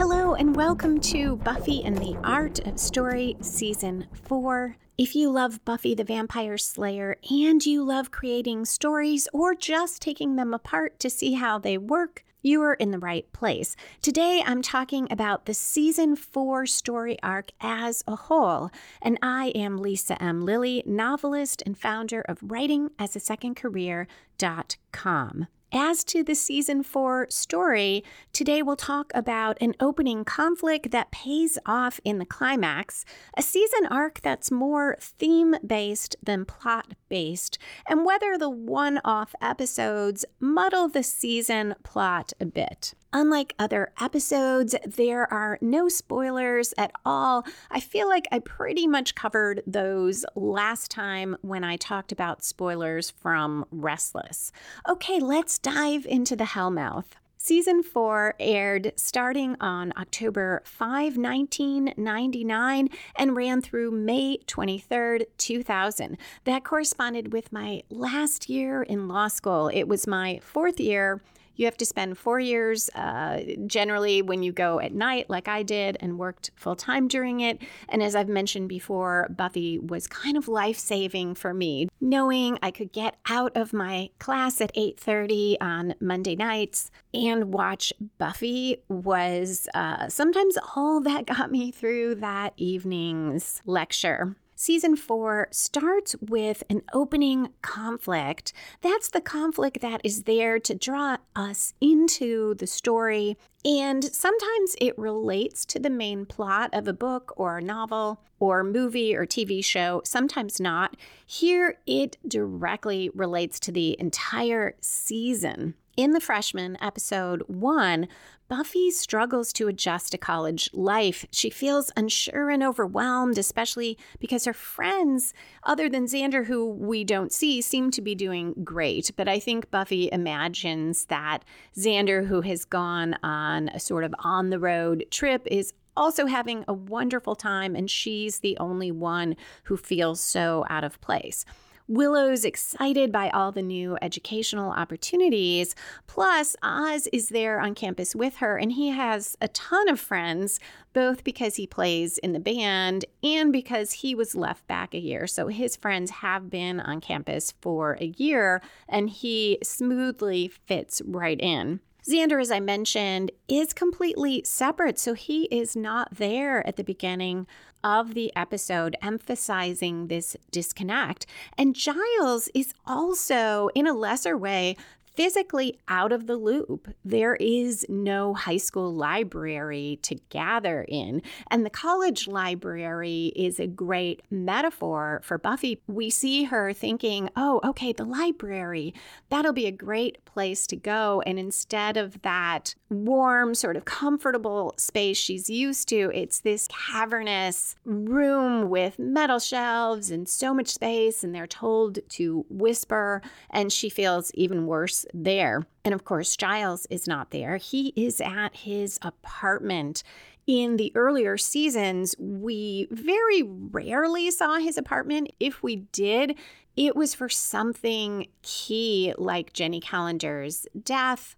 Hello, and welcome to Buffy and the Art of Story Season 4. If you love Buffy the Vampire Slayer and you love creating stories or just taking them apart to see how they work, you are in the right place. Today, I'm talking about the season four story arc as a whole, and I am Lisa M. Lilly, novelist and founder of Writing as to the season four story, today we'll talk about an opening conflict that pays off in the climax, a season arc that's more theme based than plot based, and whether the one off episodes muddle the season plot a bit. Unlike other episodes, there are no spoilers at all. I feel like I pretty much covered those last time when I talked about spoilers from Restless. Okay, let's dive into the Hellmouth. Season 4 aired starting on October 5, 1999, and ran through May 23, 2000. That corresponded with my last year in law school. It was my fourth year you have to spend four years uh, generally when you go at night, like I did, and worked full time during it. And as I've mentioned before, Buffy was kind of life saving for me, knowing I could get out of my class at 8:30 on Monday nights and watch Buffy was uh, sometimes all that got me through that evening's lecture. Season four starts with an opening conflict. That's the conflict that is there to draw us into the story. And sometimes it relates to the main plot of a book or a novel or movie or TV show, sometimes not. Here, it directly relates to the entire season. In The Freshman, episode one, Buffy struggles to adjust to college life. She feels unsure and overwhelmed, especially because her friends, other than Xander, who we don't see, seem to be doing great. But I think Buffy imagines that Xander, who has gone on a sort of on the road trip, is also having a wonderful time, and she's the only one who feels so out of place. Willow's excited by all the new educational opportunities. Plus, Oz is there on campus with her, and he has a ton of friends, both because he plays in the band and because he was left back a year. So his friends have been on campus for a year, and he smoothly fits right in. Xander, as I mentioned, is completely separate. So he is not there at the beginning of the episode, emphasizing this disconnect. And Giles is also, in a lesser way, physically out of the loop. There is no high school library to gather in. And the college library is a great metaphor for Buffy. We see her thinking, oh, okay, the library, that'll be a great place to go. And instead of that warm, sort of comfortable space she's used to, it's this cavernous room with metal shelves and so much space. And they're told to whisper. And she feels even worse there. And of course, Giles is not there. He is at his apartment. In the earlier seasons, we very rarely saw his apartment. If we did, it was for something key like Jenny Calendar's death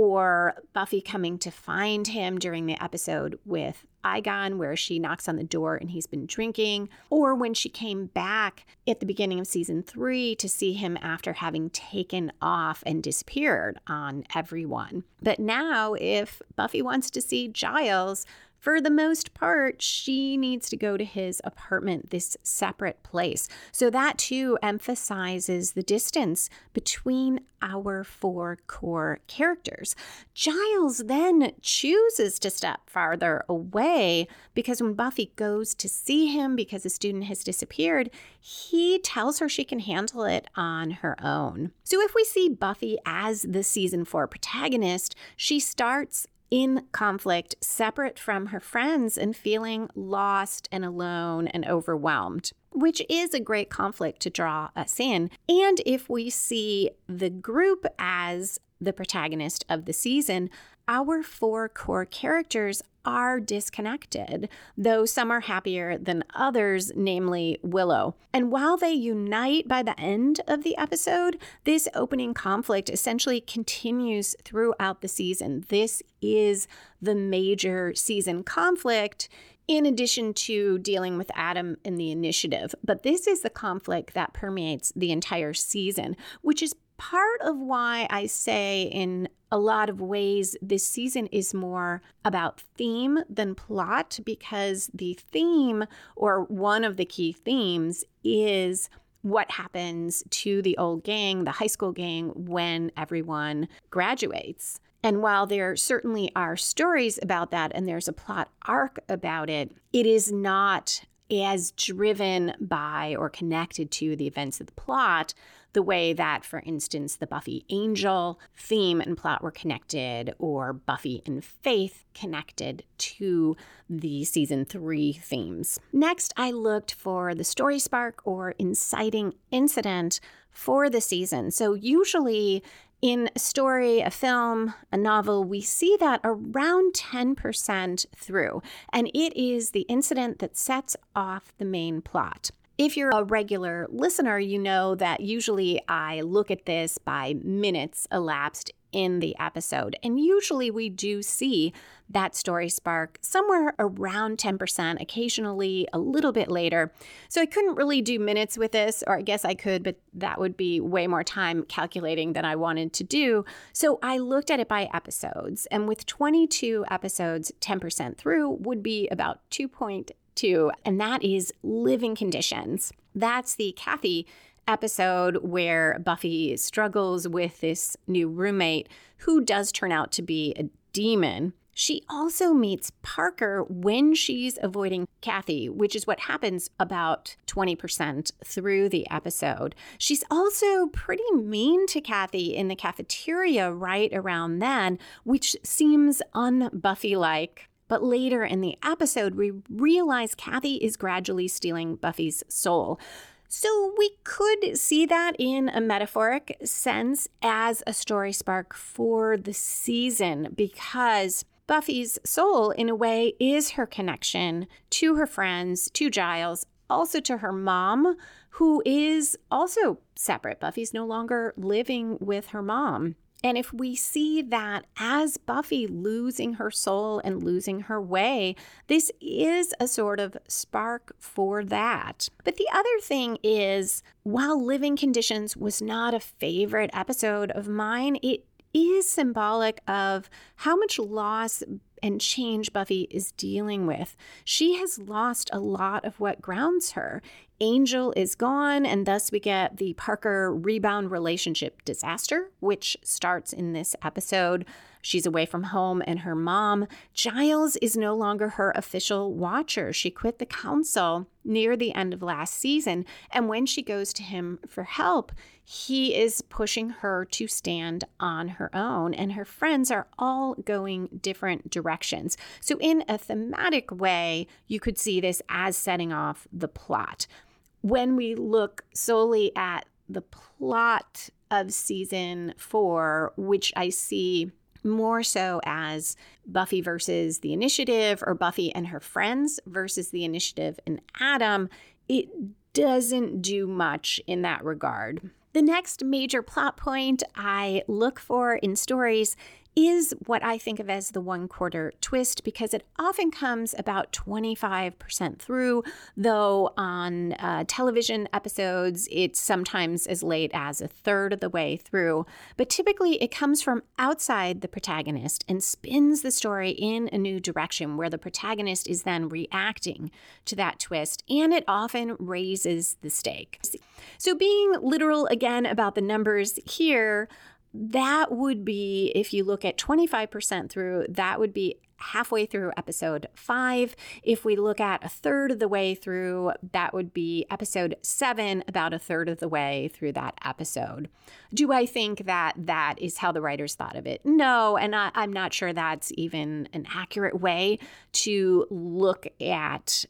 or Buffy coming to find him during the episode with Eyghon, where she knocks on the door and he's been drinking, or when she came back at the beginning of season three to see him after having taken off and disappeared on everyone. But now, if Buffy wants to see Giles, for the most part, she needs to go to his apartment, this separate place. So that too emphasizes the distance between our four core characters. Giles then chooses to step farther away because when Buffy goes to see him because a student has disappeared, he tells her she can handle it on her own. So if we see Buffy as the season four protagonist, she starts in conflict, separate from her friends, and feeling lost and alone and overwhelmed, which is a great conflict to draw us in. And if we see the group as the protagonist of the season, our four core characters are disconnected, though some are happier than others, namely Willow. And while they unite by the end of the episode, this opening conflict essentially continues throughout the season. This is the major season conflict in addition to dealing with Adam and the initiative. But this is the conflict that permeates the entire season, which is part of why I say, in a lot of ways, this season is more about theme than plot because the theme, or one of the key themes, is what happens to the old gang, the high school gang, when everyone graduates. And while there certainly are stories about that and there's a plot arc about it, it is not as driven by or connected to the events of the plot the way that, for instance, the Buffy Angel theme and plot were connected, or Buffy and Faith connected to the season three themes. Next, I looked for the story spark or inciting incident for the season. So, usually in a story, a film, a novel, we see that around 10% through, and it is the incident that sets off the main plot. If you're a regular listener, you know that usually I look at this by minutes elapsed in the episode. And usually we do see that story spark somewhere around 10%, occasionally a little bit later. So I couldn't really do minutes with this, or I guess I could, but that would be way more time calculating than I wanted to do. So I looked at it by episodes, and with 22 episodes, 10% through would be about 2.2, and that is living conditions. That's the Kathy episode where Buffy struggles with this new roommate who does turn out to be a demon. She also meets Parker when she's avoiding Kathy, which is what happens about 20% through the episode. She's also pretty mean to Kathy in the cafeteria right around then, which seems unbuffy like. But later in the episode, we realize Kathy is gradually stealing Buffy's soul. So we could see that in a metaphoric sense as a story spark for the season because Buffy's soul, in a way, is her connection to her friends, to Giles, also to her mom, who is also separate. Buffy's no longer living with her mom. And if we see that as Buffy losing her soul and losing her way, this is a sort of spark for that. But the other thing is, while Living Conditions was not a favorite episode of mine, it is symbolic of how much loss and change Buffy is dealing with. She has lost a lot of what grounds her. Angel is gone, and thus we get the Parker rebound relationship disaster, which starts in this episode. She's away from home and her mom. Giles is no longer her official watcher. She quit the council near the end of last season. And when she goes to him for help, he is pushing her to stand on her own. And her friends are all going different directions. So, in a thematic way, you could see this as setting off the plot. When we look solely at the plot of season four, which I see more so as Buffy versus the initiative or Buffy and her friends versus the initiative and Adam, it doesn't do much in that regard. The next major plot point I look for in stories is what I think of as the one quarter twist because it often comes about 25% through, though on uh, television episodes, it's sometimes as late as a third of the way through. But typically, it comes from outside the protagonist and spins the story in a new direction where the protagonist is then reacting to that twist, and it often raises the stake. So, being literal again about the numbers here, that would be, if you look at 25% through, that would be halfway through episode five. If we look at a third of the way through, that would be episode seven, about a third of the way through that episode. Do I think that that is how the writers thought of it? No, and I, am not sure that's even an accurate way to look at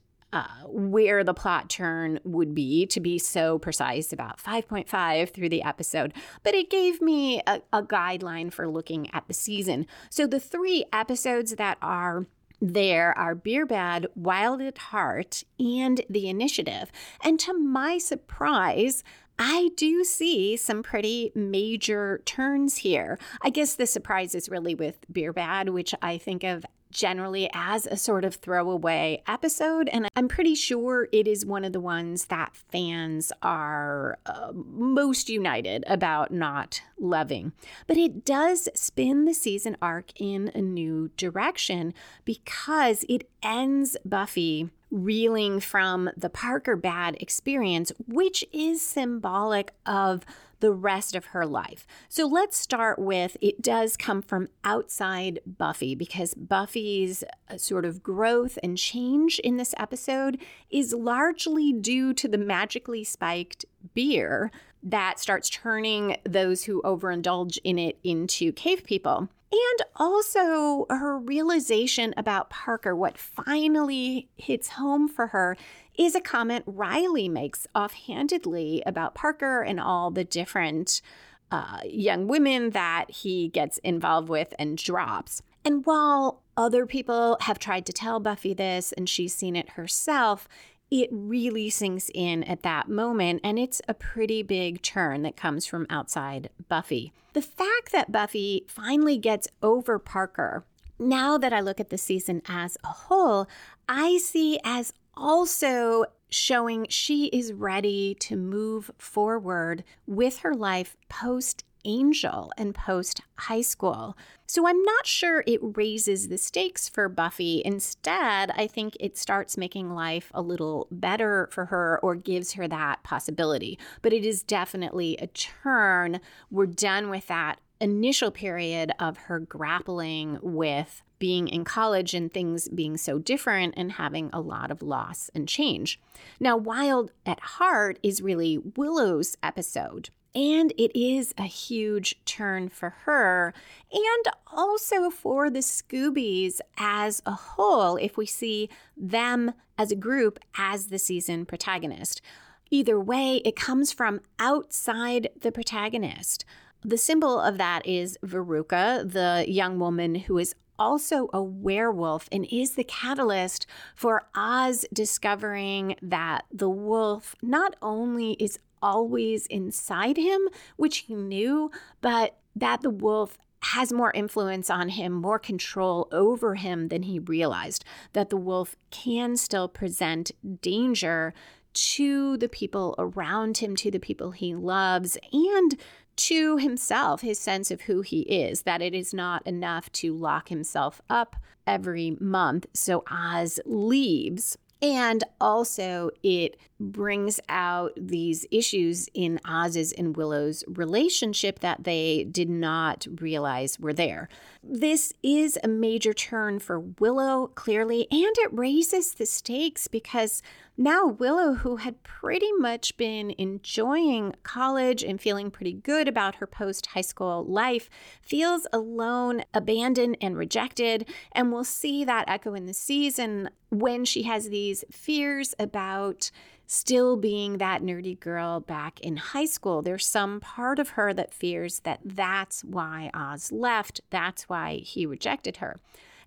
where the plot turn would be to be so precise about 5.5 through the episode, but it gave me a, a guideline for looking at the season. So the three episodes that are there are Beer Bad, Wild at Heart, and The Initiative. And to my surprise, I do see some pretty major turns here. I guess the surprise is really with Beer Bad, which I think of generally as a sort of throwaway episode. And I'm pretty sure it is one of the ones that fans are uh, most united about not loving. But it does spin the season arc in a new direction because it ends Buffy reeling from the Parker bad experience, which is symbolic of the rest of her life. So let's start with it does come from outside Buffy because Buffy's uh, sort of growth and change in this episode is largely due to the magically spiked beer that starts turning those who overindulge in it into cave people. And also her realization about Parker, what finally hits home for her is a comment Riley makes offhandedly about Parker and all the different uh, young women that he gets involved with and drops. And while other people have tried to tell Buffy this and she's seen it herself, it really sinks in at that moment, and it's a pretty big turn that comes from outside Buffy. The fact that Buffy finally gets over Parker, now that I look at the season as a whole, I see as also showing she is ready to move forward with her life post Angel and post high school. So I'm not sure it raises the stakes for Buffy. Instead, I think it starts making life a little better for her or gives her that possibility. But it is definitely a turn. We're done with that initial period of her grappling with being in college and things being so different and having a lot of loss and change. Now, Wild at Heart is really Willow's episode. And it is a huge turn for her and also for the Scoobies as a whole, if we see them as a group as the season protagonist. Either way, it comes from outside the protagonist. The symbol of that is Veruca, the young woman who is also a werewolf and is the catalyst for Oz discovering that the wolf not only is always inside him, which he knew, but that the wolf has more influence on him, more control over him than he realized, that the wolf can still present danger to the people around him, to the people he loves, and to himself, his sense of who he is, that it is not enough to lock himself up every month. So Oz leaves. And also, it brings out these issues in Oz's and Willow's relationship that they did not realize were there. This is a major turn for Willow, clearly, and it raises the stakes because now Willow, who had pretty much been enjoying college and feeling pretty good about her post high school life, feels alone, abandoned, and rejected. And we'll see that echo in the season when she has these fears about still being that nerdy girl back in high school. There's some part of her that fears that that's why Oz left, that's why he rejected her.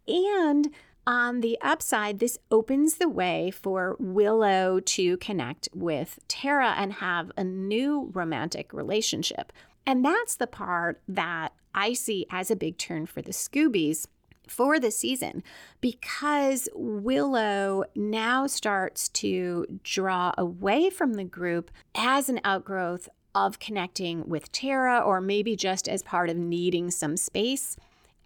And on the upside, this opens the way for Willow to connect with Tara and have a new romantic relationship. And that's the part that I see as a big turn for the Scoobies for the season because Willow now starts to draw away from the group as an outgrowth of connecting with Tara, or maybe just as part of needing some space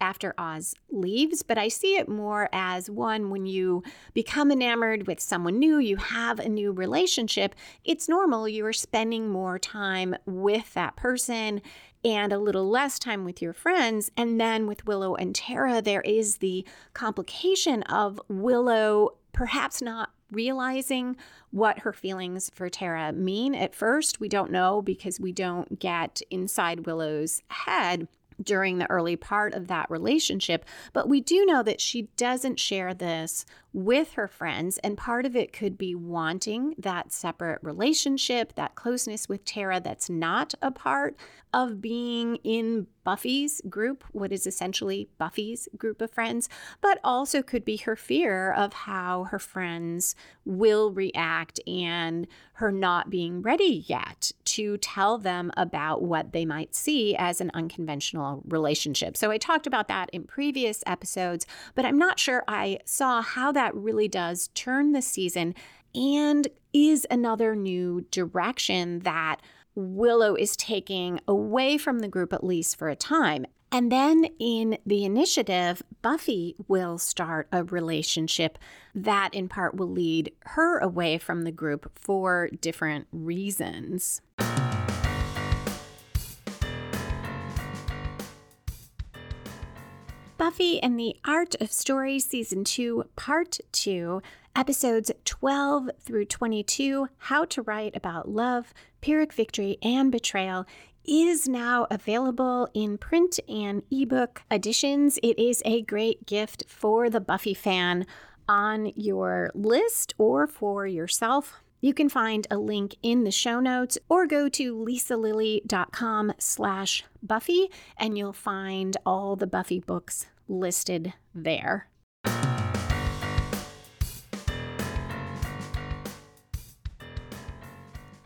after Oz leaves, but I see it more as one when you become enamored with someone new, you have a new relationship, it's normal you are spending more time with that person and a little less time with your friends. And then with Willow and Tara, there is the complication of Willow perhaps not realizing what her feelings for Tara mean at first. We don't know because we don't get inside Willow's head during the early part of that relationship. But we do know that she doesn't share this with her friends. And part of it could be wanting that separate relationship, that closeness with Tara that's not a part of being in Buffy's group, what is essentially Buffy's group of friends, but also could be her fear of how her friends will react and her not being ready yet to tell them about what they might see as an unconventional relationship. So I talked about that in previous episodes, but I'm not sure I saw how that really does turn the season and is another new direction that Willow is taking away from the group, at least for a time. And then in the initiative, Buffy will start a relationship that, in part, will lead her away from the group for different reasons. Buffy and the Art of Story, Season 2, Part 2, Episodes 12 through 22 How to Write About Love, Pyrrhic Victory, and Betrayal is now available in print and ebook editions. It is a great gift for the Buffy fan on your list or for yourself. You can find a link in the show notes or go to lisalilly.com slash Buffy and you'll find all the Buffy books listed there.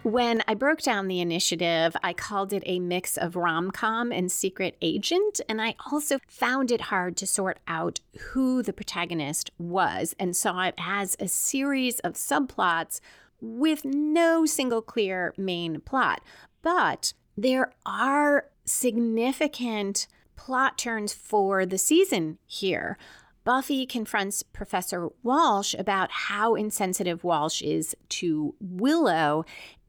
When I broke down the initiative, I called it a mix of rom com and secret agent, and I also found it hard to sort out who the protagonist was and saw it as a series of subplots with no single clear main plot. But there are significant plot turns for the season here. Buffy confronts Professor Walsh about how insensitive Walsh is to Willow,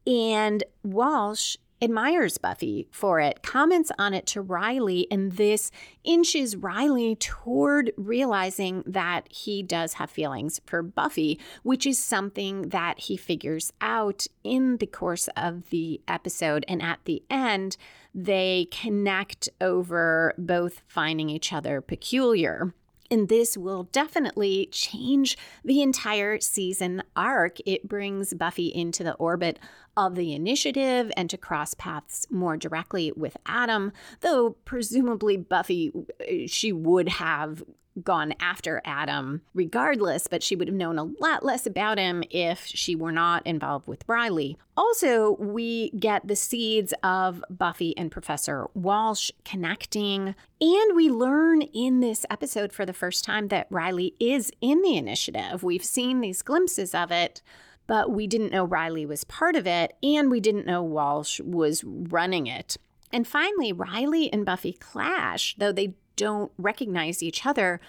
and Walsh admires Buffy for it, comments on it to Riley, and this inches Riley toward realizing that he does have feelings for Buffy, which is something that he figures out in the course of the episode. And at the end, they connect over both finding each other peculiar. And this will definitely change the entire season arc. It brings Buffy into the orbit of the initiative and to cross paths more directly with Adam, though presumably Buffy, uh, she would have gone after Adam regardless, but she would have known a lot less about him if she were not involved with Riley. Also, we get the seeds of Buffy and Professor Walsh connecting, and we learn in this episode for the first time that Riley is in the initiative. We've seen these glimpses of it but we didn't know Riley was part of it, and we didn't know Walsh was running it. And finally, Riley and Buffy clash, though they don't recognize each other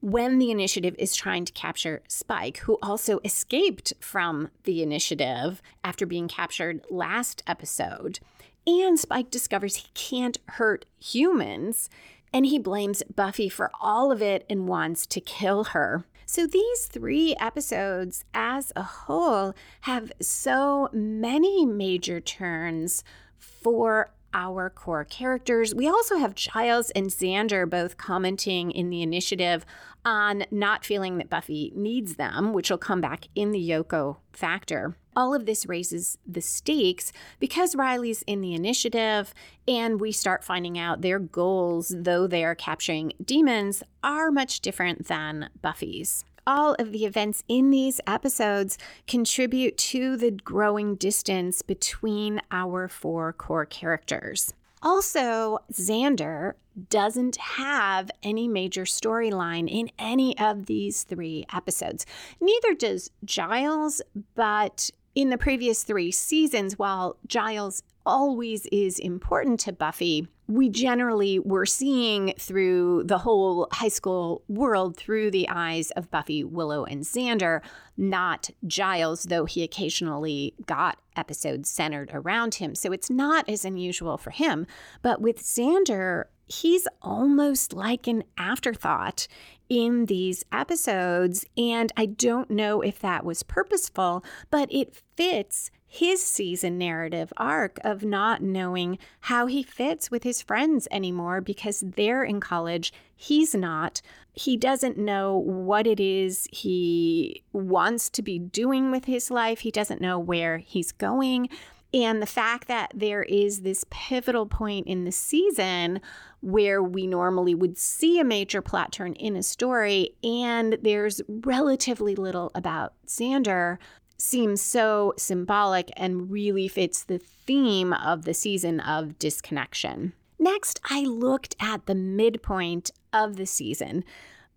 when the initiative is trying to capture Spike, who also escaped from the initiative after being captured last episode. And Spike discovers he can't hurt humans, and he blames Buffy for all of it and wants to kill her. So these three episodes as a whole have so many major turns for our core characters. We also have Giles and Xander both commenting in the initiative on not feeling that Buffy needs them, which will come back in the Yoko factor. All of this raises the stakes because Riley's in the initiative and we start finding out their goals, though they are capturing demons, are much different than Buffy's all of the events in these episodes contribute to the growing distance between our four core characters. Also, Xander doesn't have any major storyline in any of these three episodes. Neither does Giles, but in the previous three seasons, while Giles always is important to Buffy, we generally were seeing through the whole high school world through the eyes of Buffy, Willow, and Xander, not Giles, though he occasionally got episodes centered around him. So it's not as unusual for him. But with Xander, he's almost like an afterthought in these episodes. And I don't know if that was purposeful, but it fits his season narrative arc of not knowing how he fits with his friends anymore because they're in college. He's not. He doesn't know what it is he wants to be doing with his life. He doesn't know where he's going. And the fact that there is this pivotal point in the season where we normally would see a major plot turn in a story, and there's relatively little about Xander, seems so symbolic and really fits the theme of the season of disconnection. Next, I looked at the midpoint of the season.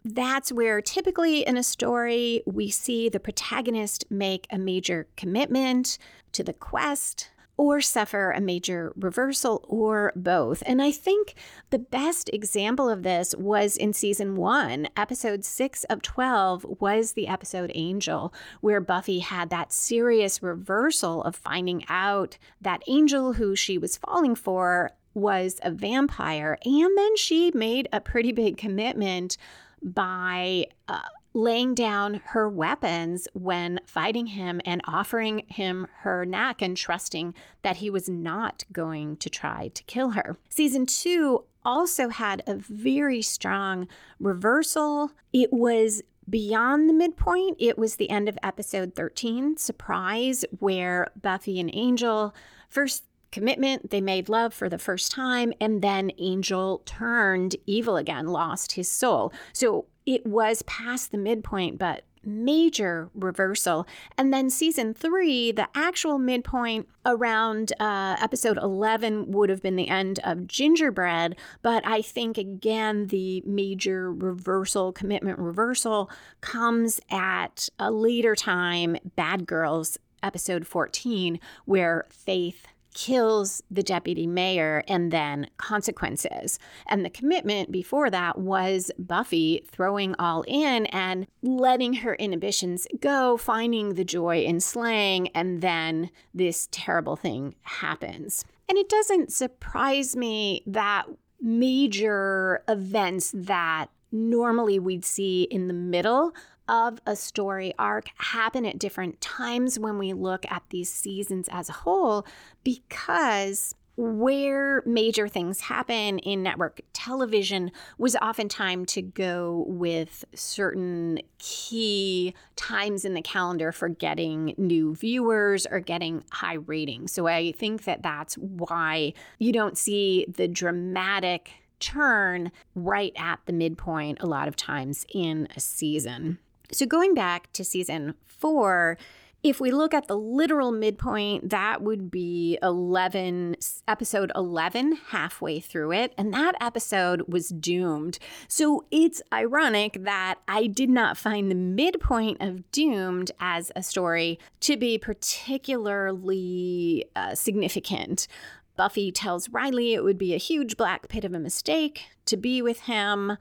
That's where typically in a story we see the protagonist make a major commitment to the quest, or suffer a major reversal or both. And I think the best example of this was in season one. Episode six of 12 was the episode Angel, where Buffy had that serious reversal of finding out that Angel, who she was falling for, was a vampire. And then she made a pretty big commitment by uh, laying down her weapons when fighting him and offering him her neck and trusting that he was not going to try to kill her. Season two also had a very strong reversal. It was beyond the midpoint. It was the end of episode 13, Surprise, where Buffy and Angel first commitment. They made love for the first time, and then Angel turned evil again, lost his soul. So it was past the midpoint, but major reversal. And then season three, the actual midpoint around uh, episode 11 would have been the end of Gingerbread. But I think, again, the major reversal, commitment reversal, comes at a later time, Bad Girls, episode 14, where Faith kills the deputy mayor and then consequences. And the commitment before that was Buffy throwing all in and letting her inhibitions go, finding the joy in slaying, and then this terrible thing happens. And it doesn't surprise me that major events that normally we'd see in the middle of a story arc happen at different times when we look at these seasons as a whole because where major things happen in network television was oftentimes to go with certain key times in the calendar for getting new viewers or getting high ratings. So I think that that's why you don't see the dramatic turn right at the midpoint a lot of times in a season. So, going back to season four, if we look at the literal midpoint, that would be 11, episode 11, halfway through it. And that episode was doomed. So it's ironic that I did not find the midpoint of Doomed as a story to be particularly uh, significant. Buffy tells Riley it would be a huge black pit of a mistake to be with him.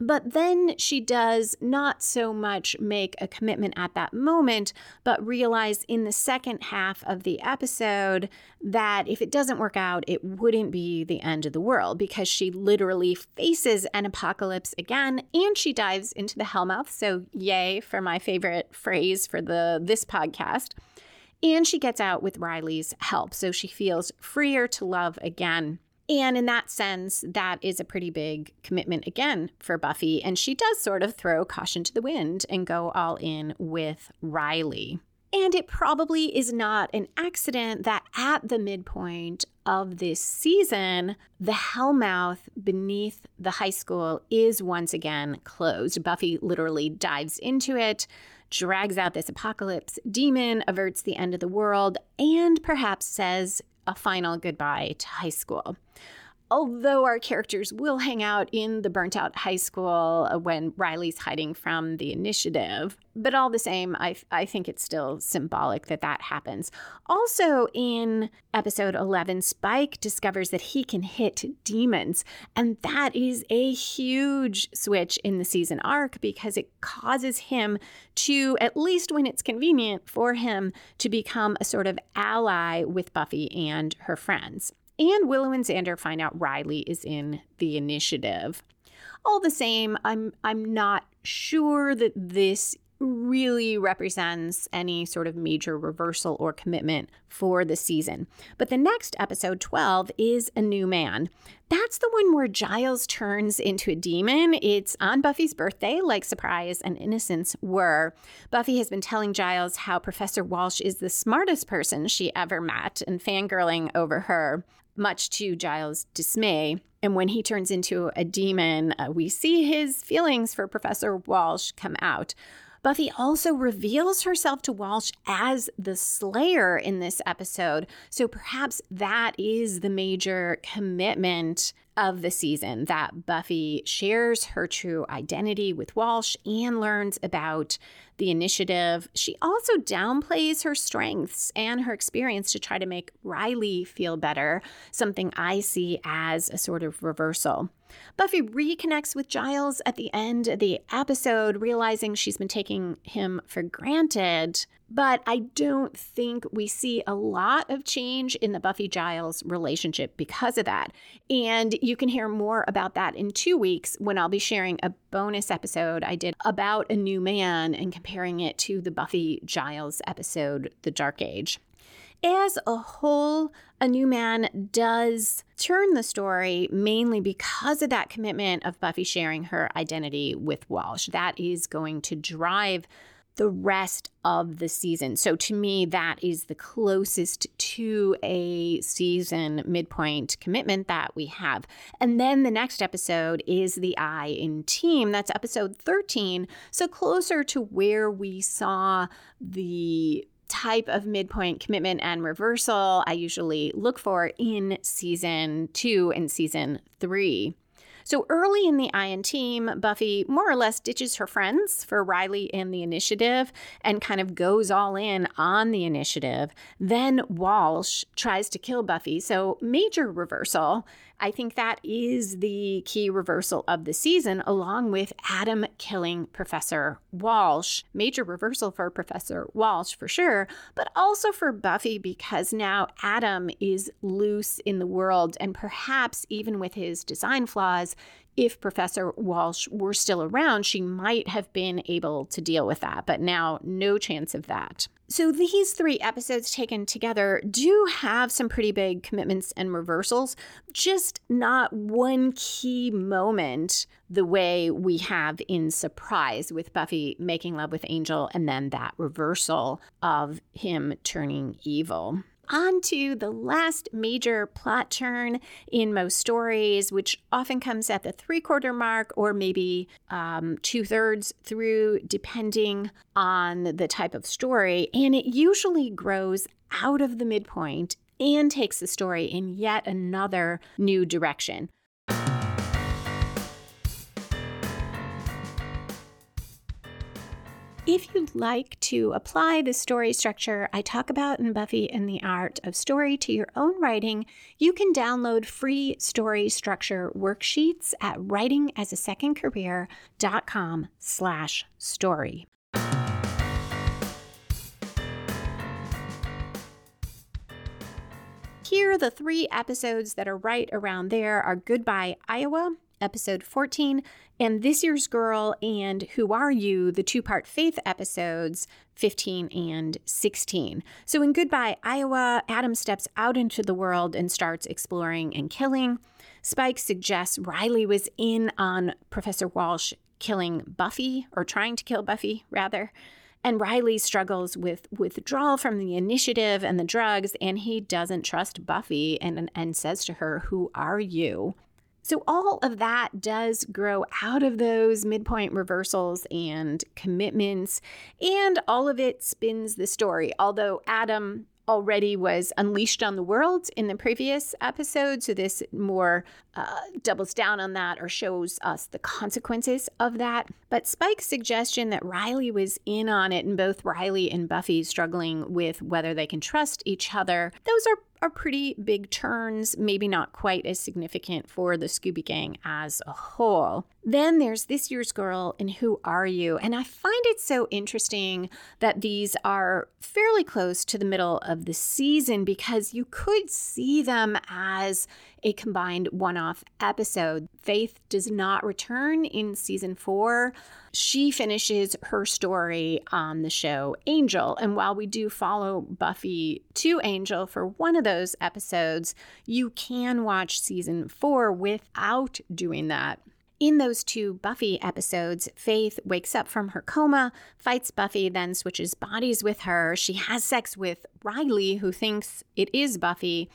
But then she does not so much make a commitment at that moment, but realize in the second half of the episode that if it doesn't work out, it wouldn't be the end of the world because she literally faces an apocalypse again and she dives into the Hellmouth. So, yay for my favorite phrase for the this podcast. And she gets out with Riley's help, so she feels freer to love again. And in that sense, that is a pretty big commitment again for Buffy. And she does sort of throw caution to the wind and go all in with Riley. And it probably is not an accident that at the midpoint of this season, the Hellmouth beneath the high school is once again closed. Buffy literally dives into it, drags out this apocalypse demon, averts the end of the world, and perhaps says a final goodbye to high school although our characters will hang out in the burnt out high school uh, when Riley's hiding from the initiative. But all the same, I, I think it's still symbolic that that happens. Also, in episode 11, Spike discovers that he can hit demons. And that is a huge switch in the season arc because it causes him to, at least when it's convenient for him, to become a sort of ally with Buffy and her friends. And Willow and Xander find out Riley is in the initiative. All the same, I'm I'm not sure that this really represents any sort of major reversal or commitment for the season. But the next episode, 12, is A New Man. That's the one where Giles turns into a demon. It's on Buffy's birthday, like Surprise and Innocence were. Buffy has been telling Giles how Professor Walsh is the smartest person she ever met and fangirling over her, much to Giles' dismay. And when he turns into a demon, uh, we see his feelings for Professor Walsh come out. Buffy also reveals herself to Walsh as the Slayer in this episode. So perhaps that is the major commitment of the season that Buffy shares her true identity with Walsh and learns about the initiative. She also downplays her strengths and her experience to try to make Riley feel better, something I see as a sort of reversal. Buffy reconnects with Giles at the end of the episode, realizing she's been taking him for granted. But I don't think we see a lot of change in the Buffy Giles relationship because of that. And you can hear more about that in two weeks when I'll be sharing a bonus episode I did about a new man and comparing it to the Buffy Giles episode, The Dark Age. As a whole, A New Man does turn the story mainly because of that commitment of Buffy sharing her identity with Walsh. That is going to drive the rest of the season. So to me, that is the closest to a season midpoint commitment that we have. And then the next episode is the I in Team. That's episode 13. So closer to where we saw the type of midpoint commitment and reversal I usually look for in season two and season three. So early in the I in Team, Buffy more or less ditches her friends for Riley and the initiative and kind of goes all in on the initiative. Then Walsh tries to kill Buffy. So major reversal. I think that is the key reversal of the season, along with Adam killing Professor Walsh. Major reversal for Professor Walsh for sure, but also for Buffy because now Adam is loose in the world, and perhaps even with his design flaws, if Professor Walsh were still around, she might have been able to deal with that, but now no chance of that. So, these three episodes taken together do have some pretty big commitments and reversals, just not one key moment the way we have in Surprise with Buffy making love with Angel and then that reversal of him turning evil on to the last major plot turn in most stories, which often comes at the three quarter mark or maybe um, two thirds through, depending on the type of story. And it usually grows out of the midpoint and takes the story in yet another new direction. If you'd like to apply the story structure I talk about in Buffy and the Art of Story to your own writing, you can download free story structure worksheets at writingasasecondcareer.com slash story. Here, the three episodes that are right around there are Goodbye, Iowa, episode 14, and This Year's Girl and Who Are You, the two part faith episodes 15 and 16. So in Goodbye, Iowa, Adam steps out into the world and starts exploring and killing. Spike suggests Riley was in on Professor Walsh killing Buffy, or trying to kill Buffy, rather. And Riley struggles with withdrawal from the initiative and the drugs, and he doesn't trust Buffy and, and says to her, Who are you? So, all of that does grow out of those midpoint reversals and commitments, and all of it spins the story. Although Adam already was unleashed on the world in the previous episode. So this more uh, doubles down on that or shows us the consequences of that. But Spike's suggestion that Riley was in on it and both Riley and Buffy struggling with whether they can trust each other, those are are pretty big turns, maybe not quite as significant for the Scooby Gang as a whole. Then there's This Year's Girl and Who Are You? And I find it so interesting that these are fairly close to the middle of the season because you could see them as a combined one off episode. Faith does not return in season four. She finishes her story on the show Angel. And while we do follow Buffy to Angel for one of those episodes, you can watch season four without doing that. In those two Buffy episodes, Faith wakes up from her coma, fights Buffy, then switches bodies with her. She has sex with Riley, who thinks it is Buffy.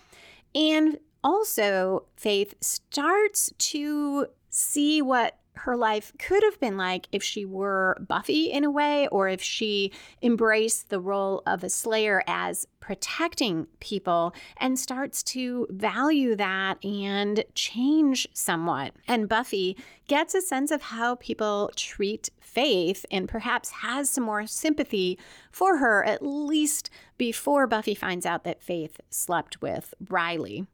And also, Faith starts to see what her life could have been like if she were Buffy in a way, or if she embraced the role of a Slayer as protecting people and starts to value that and change somewhat. And Buffy gets a sense of how people treat Faith and perhaps has some more sympathy for her, at least before Buffy finds out that Faith slept with Riley.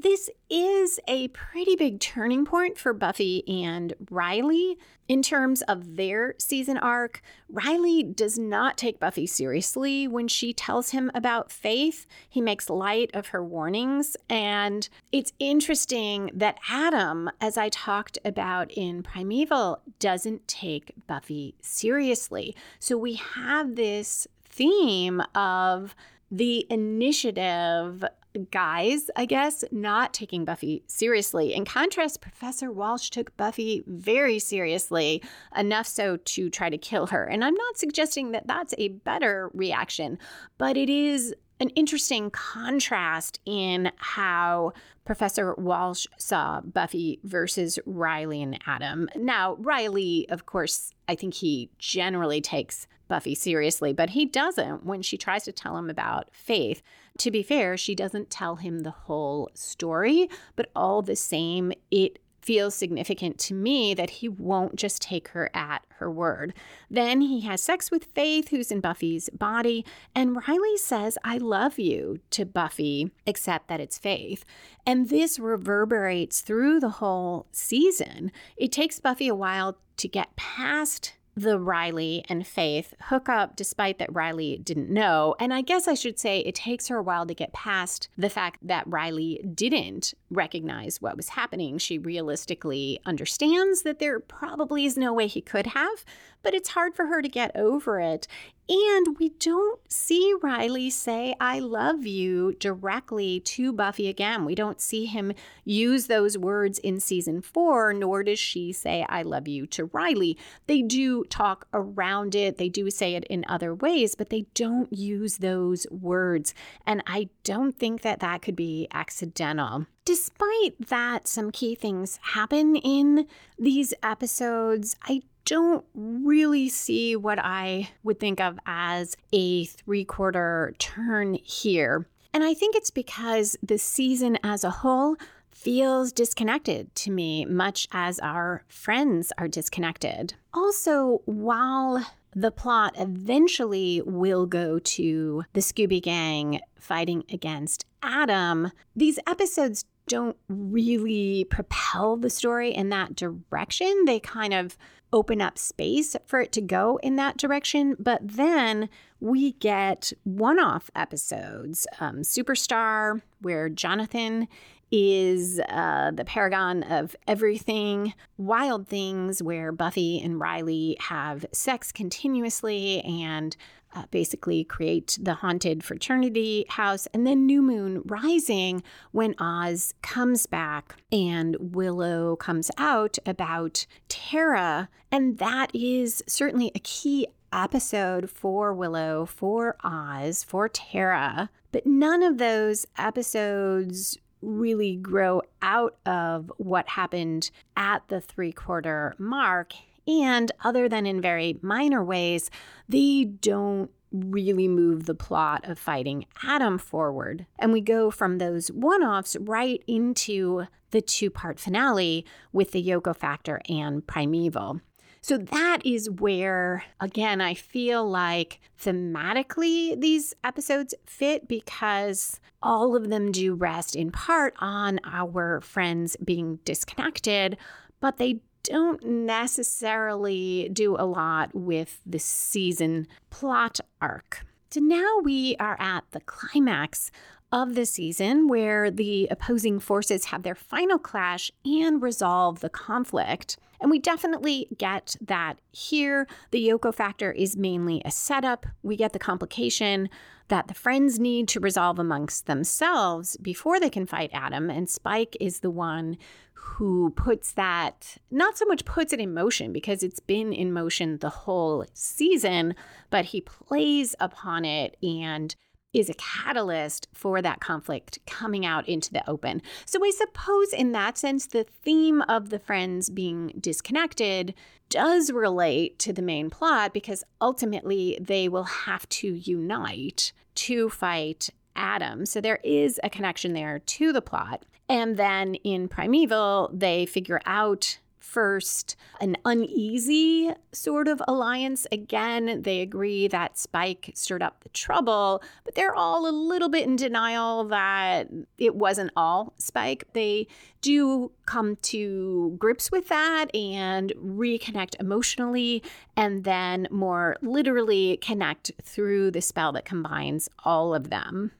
This is a pretty big turning point for Buffy and Riley in terms of their season arc. Riley does not take Buffy seriously when she tells him about faith. He makes light of her warnings. And it's interesting that Adam, as I talked about in Primeval, doesn't take Buffy seriously. So we have this theme of the initiative guys, I guess, not taking Buffy seriously. In contrast, Professor Walsh took Buffy very seriously, enough so to try to kill her. And I'm not suggesting that that's a better reaction, but it is an interesting contrast in how Professor Walsh saw Buffy versus Riley and Adam. Now, Riley, of course, I think he generally takes Buffy seriously, but he doesn't when she tries to tell him about Faith. To be fair, she doesn't tell him the whole story, but all the same, it feels significant to me that he won't just take her at her word. Then he has sex with Faith, who's in Buffy's body, and Riley says, I love you to Buffy, except that it's Faith. And this reverberates through the whole season. It takes Buffy a while to get past the Riley and Faith hook up despite that Riley didn't know. And I guess I should say it takes her a while to get past the fact that Riley didn't recognize what was happening. She realistically understands that there probably is no way he could have, but it's hard for her to get over it. And we don't see Riley say, I love you directly to Buffy again. We don't see him use those words in season four, nor does she say, I love you to Riley. They do talk around it, they do say it in other ways, but they don't use those words. And I don't think that that could be accidental. Despite that, some key things happen in these episodes. I don't really see what I would think of as a three quarter turn here. And I think it's because the season as a whole feels disconnected to me, much as our friends are disconnected. Also, while the plot eventually will go to the Scooby Gang fighting against Adam, these episodes don't really propel the story in that direction. They kind of open up space for it to go in that direction. But then we get one off episodes um, Superstar, where Jonathan is uh, the paragon of everything. Wild Things, where Buffy and Riley have sex continuously and uh, basically create the haunted fraternity house. And then New Moon Rising, when Oz comes back and Willow comes out about Tara. And that is certainly a key episode for Willow, for Oz, for Tara. But none of those episodes really grow out of what happened at the three quarter mark. And other than in very minor ways, they don't really move the plot of fighting Adam forward. And we go from those one offs right into the two part finale with the Yoko Factor and Primeval. So that is where, again, I feel like thematically these episodes fit because all of them do rest in part on our friends being disconnected, but they don't necessarily do a lot with the season plot arc. So now we are at the climax of the season where the opposing forces have their final clash and resolve the conflict. And we definitely get that here. The Yoko factor is mainly a setup. We get the complication that the friends need to resolve amongst themselves before they can fight Adam. And Spike is the one who puts that, not so much puts it in motion because it's been in motion the whole season, but he plays upon it and is a catalyst for that conflict coming out into the open. So I suppose in that sense, the theme of the friends being disconnected does relate to the main plot because ultimately they will have to unite to fight Adam. So there is a connection there to the plot. And then in Primeval, they figure out first an uneasy sort of alliance. Again, they agree that Spike stirred up the trouble, but they're all a little bit in denial that it wasn't all Spike. They do come to grips with that and reconnect emotionally, and then more literally connect through the spell that combines all of them.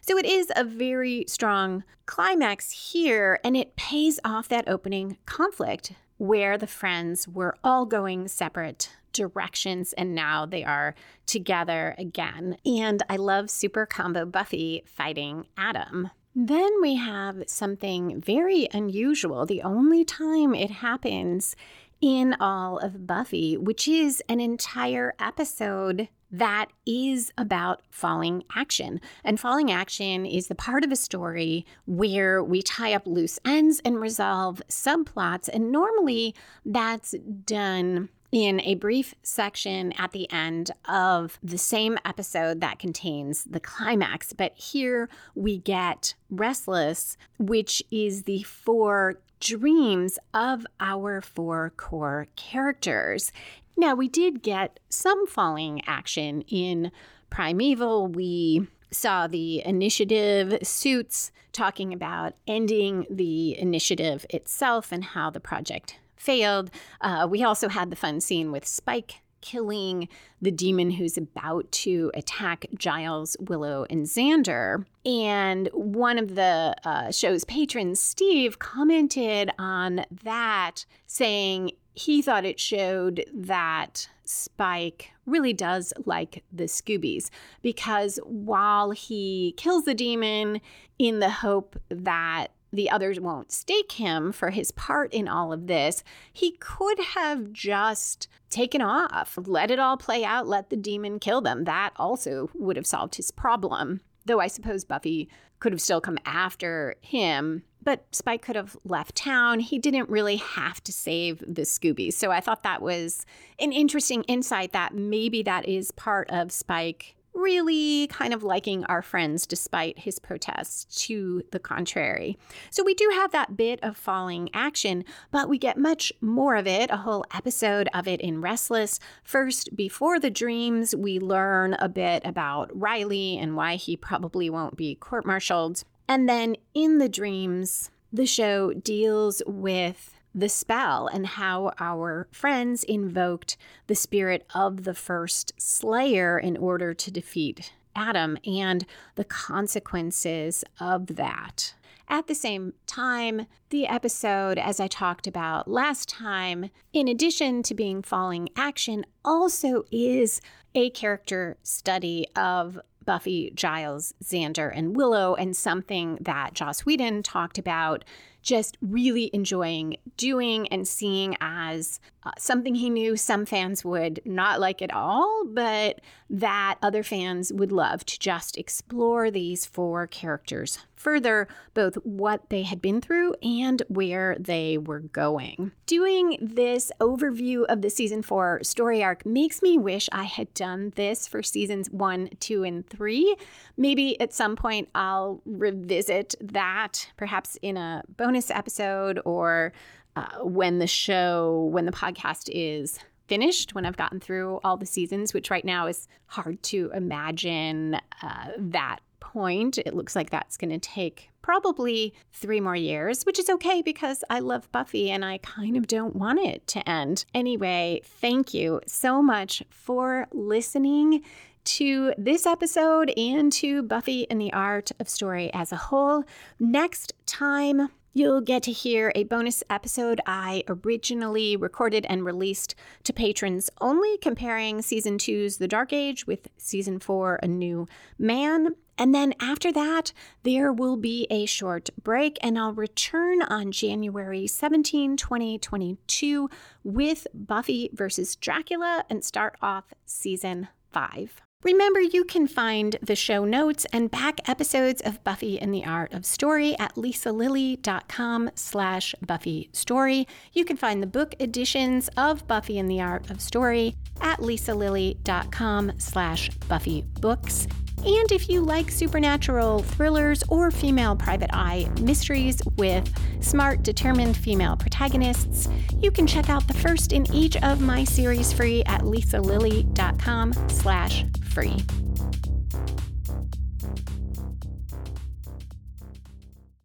So it is a very strong climax here, and it pays off that opening conflict where the friends were all going separate directions and now they are together again. And I love Super Combo Buffy fighting Adam. Then we have something very unusual, the only time it happens in all of Buffy, which is an entire episode that is about falling action. And falling action is the part of a story where we tie up loose ends and resolve subplots. And normally that's done in a brief section at the end of the same episode that contains the climax. But here we get Restless, which is the four dreams of our four core characters. Now, we did get some falling action in Primeval. We saw the initiative suits talking about ending the initiative itself and how the project failed. Uh, we also had the fun scene with Spike killing the demon who's about to attack Giles, Willow, and Xander. And one of the uh, show's patrons, Steve, commented on that, saying he thought it showed that Spike really does like the Scoobies because while he kills the demon in the hope that the others won't stake him for his part in all of this, he could have just taken off, let it all play out, let the demon kill them. That also would have solved his problem. Though I suppose Buffy could have still come after him, but Spike could have left town. He didn't really have to save the Scoobies. So I thought that was an interesting insight that maybe that is part of Spike really kind of liking our friends despite his protests to the contrary. So we do have that bit of falling action, but we get much more of it, a whole episode of it in Restless. First, before the dreams, we learn a bit about Riley and why he probably won't be court martialed. And then in the dreams, the show deals with the spell and how our friends invoked the spirit of the first slayer in order to defeat Adam and the consequences of that. At the same time, the episode, as I talked about last time, in addition to being falling action, also is a character study of Buffy, Giles, Xander, and Willow, and something that Joss Whedon talked about just really enjoying doing and seeing as uh, something he knew some fans would not like at all, but that other fans would love to just explore these four characters further, both what they had been through and where they were going. Doing this overview of the season four story arc makes me wish I had done this for seasons one, two, and three. Maybe at some point I'll revisit that, perhaps in a bonus episode or uh, when the show, when the podcast is finished, when I've gotten through all the seasons, which right now is hard to imagine uh, that point. It looks like that's going to take probably three more years, which is okay because I love Buffy and I kind of don't want it to end. Anyway, thank you so much for listening to this episode and to Buffy and the Art of Story as a whole. Next time, You'll get to hear a bonus episode I originally recorded and released to patrons only, comparing season two's The Dark Age with season four, A New Man. And then after that, there will be a short break, and I'll return on January 17, 2022, with Buffy versus Dracula and start off season five. Remember, you can find the show notes and back episodes of Buffy and the Art of Story at lisalilly.com slash Buffy Story. You can find the book editions of Buffy and the Art of Story at lisalilly.com slash Buffy Books. And if you like supernatural thrillers or female private eye mysteries with smart, determined female protagonists, you can check out the first in each of my series free at lisalilly.com slash free.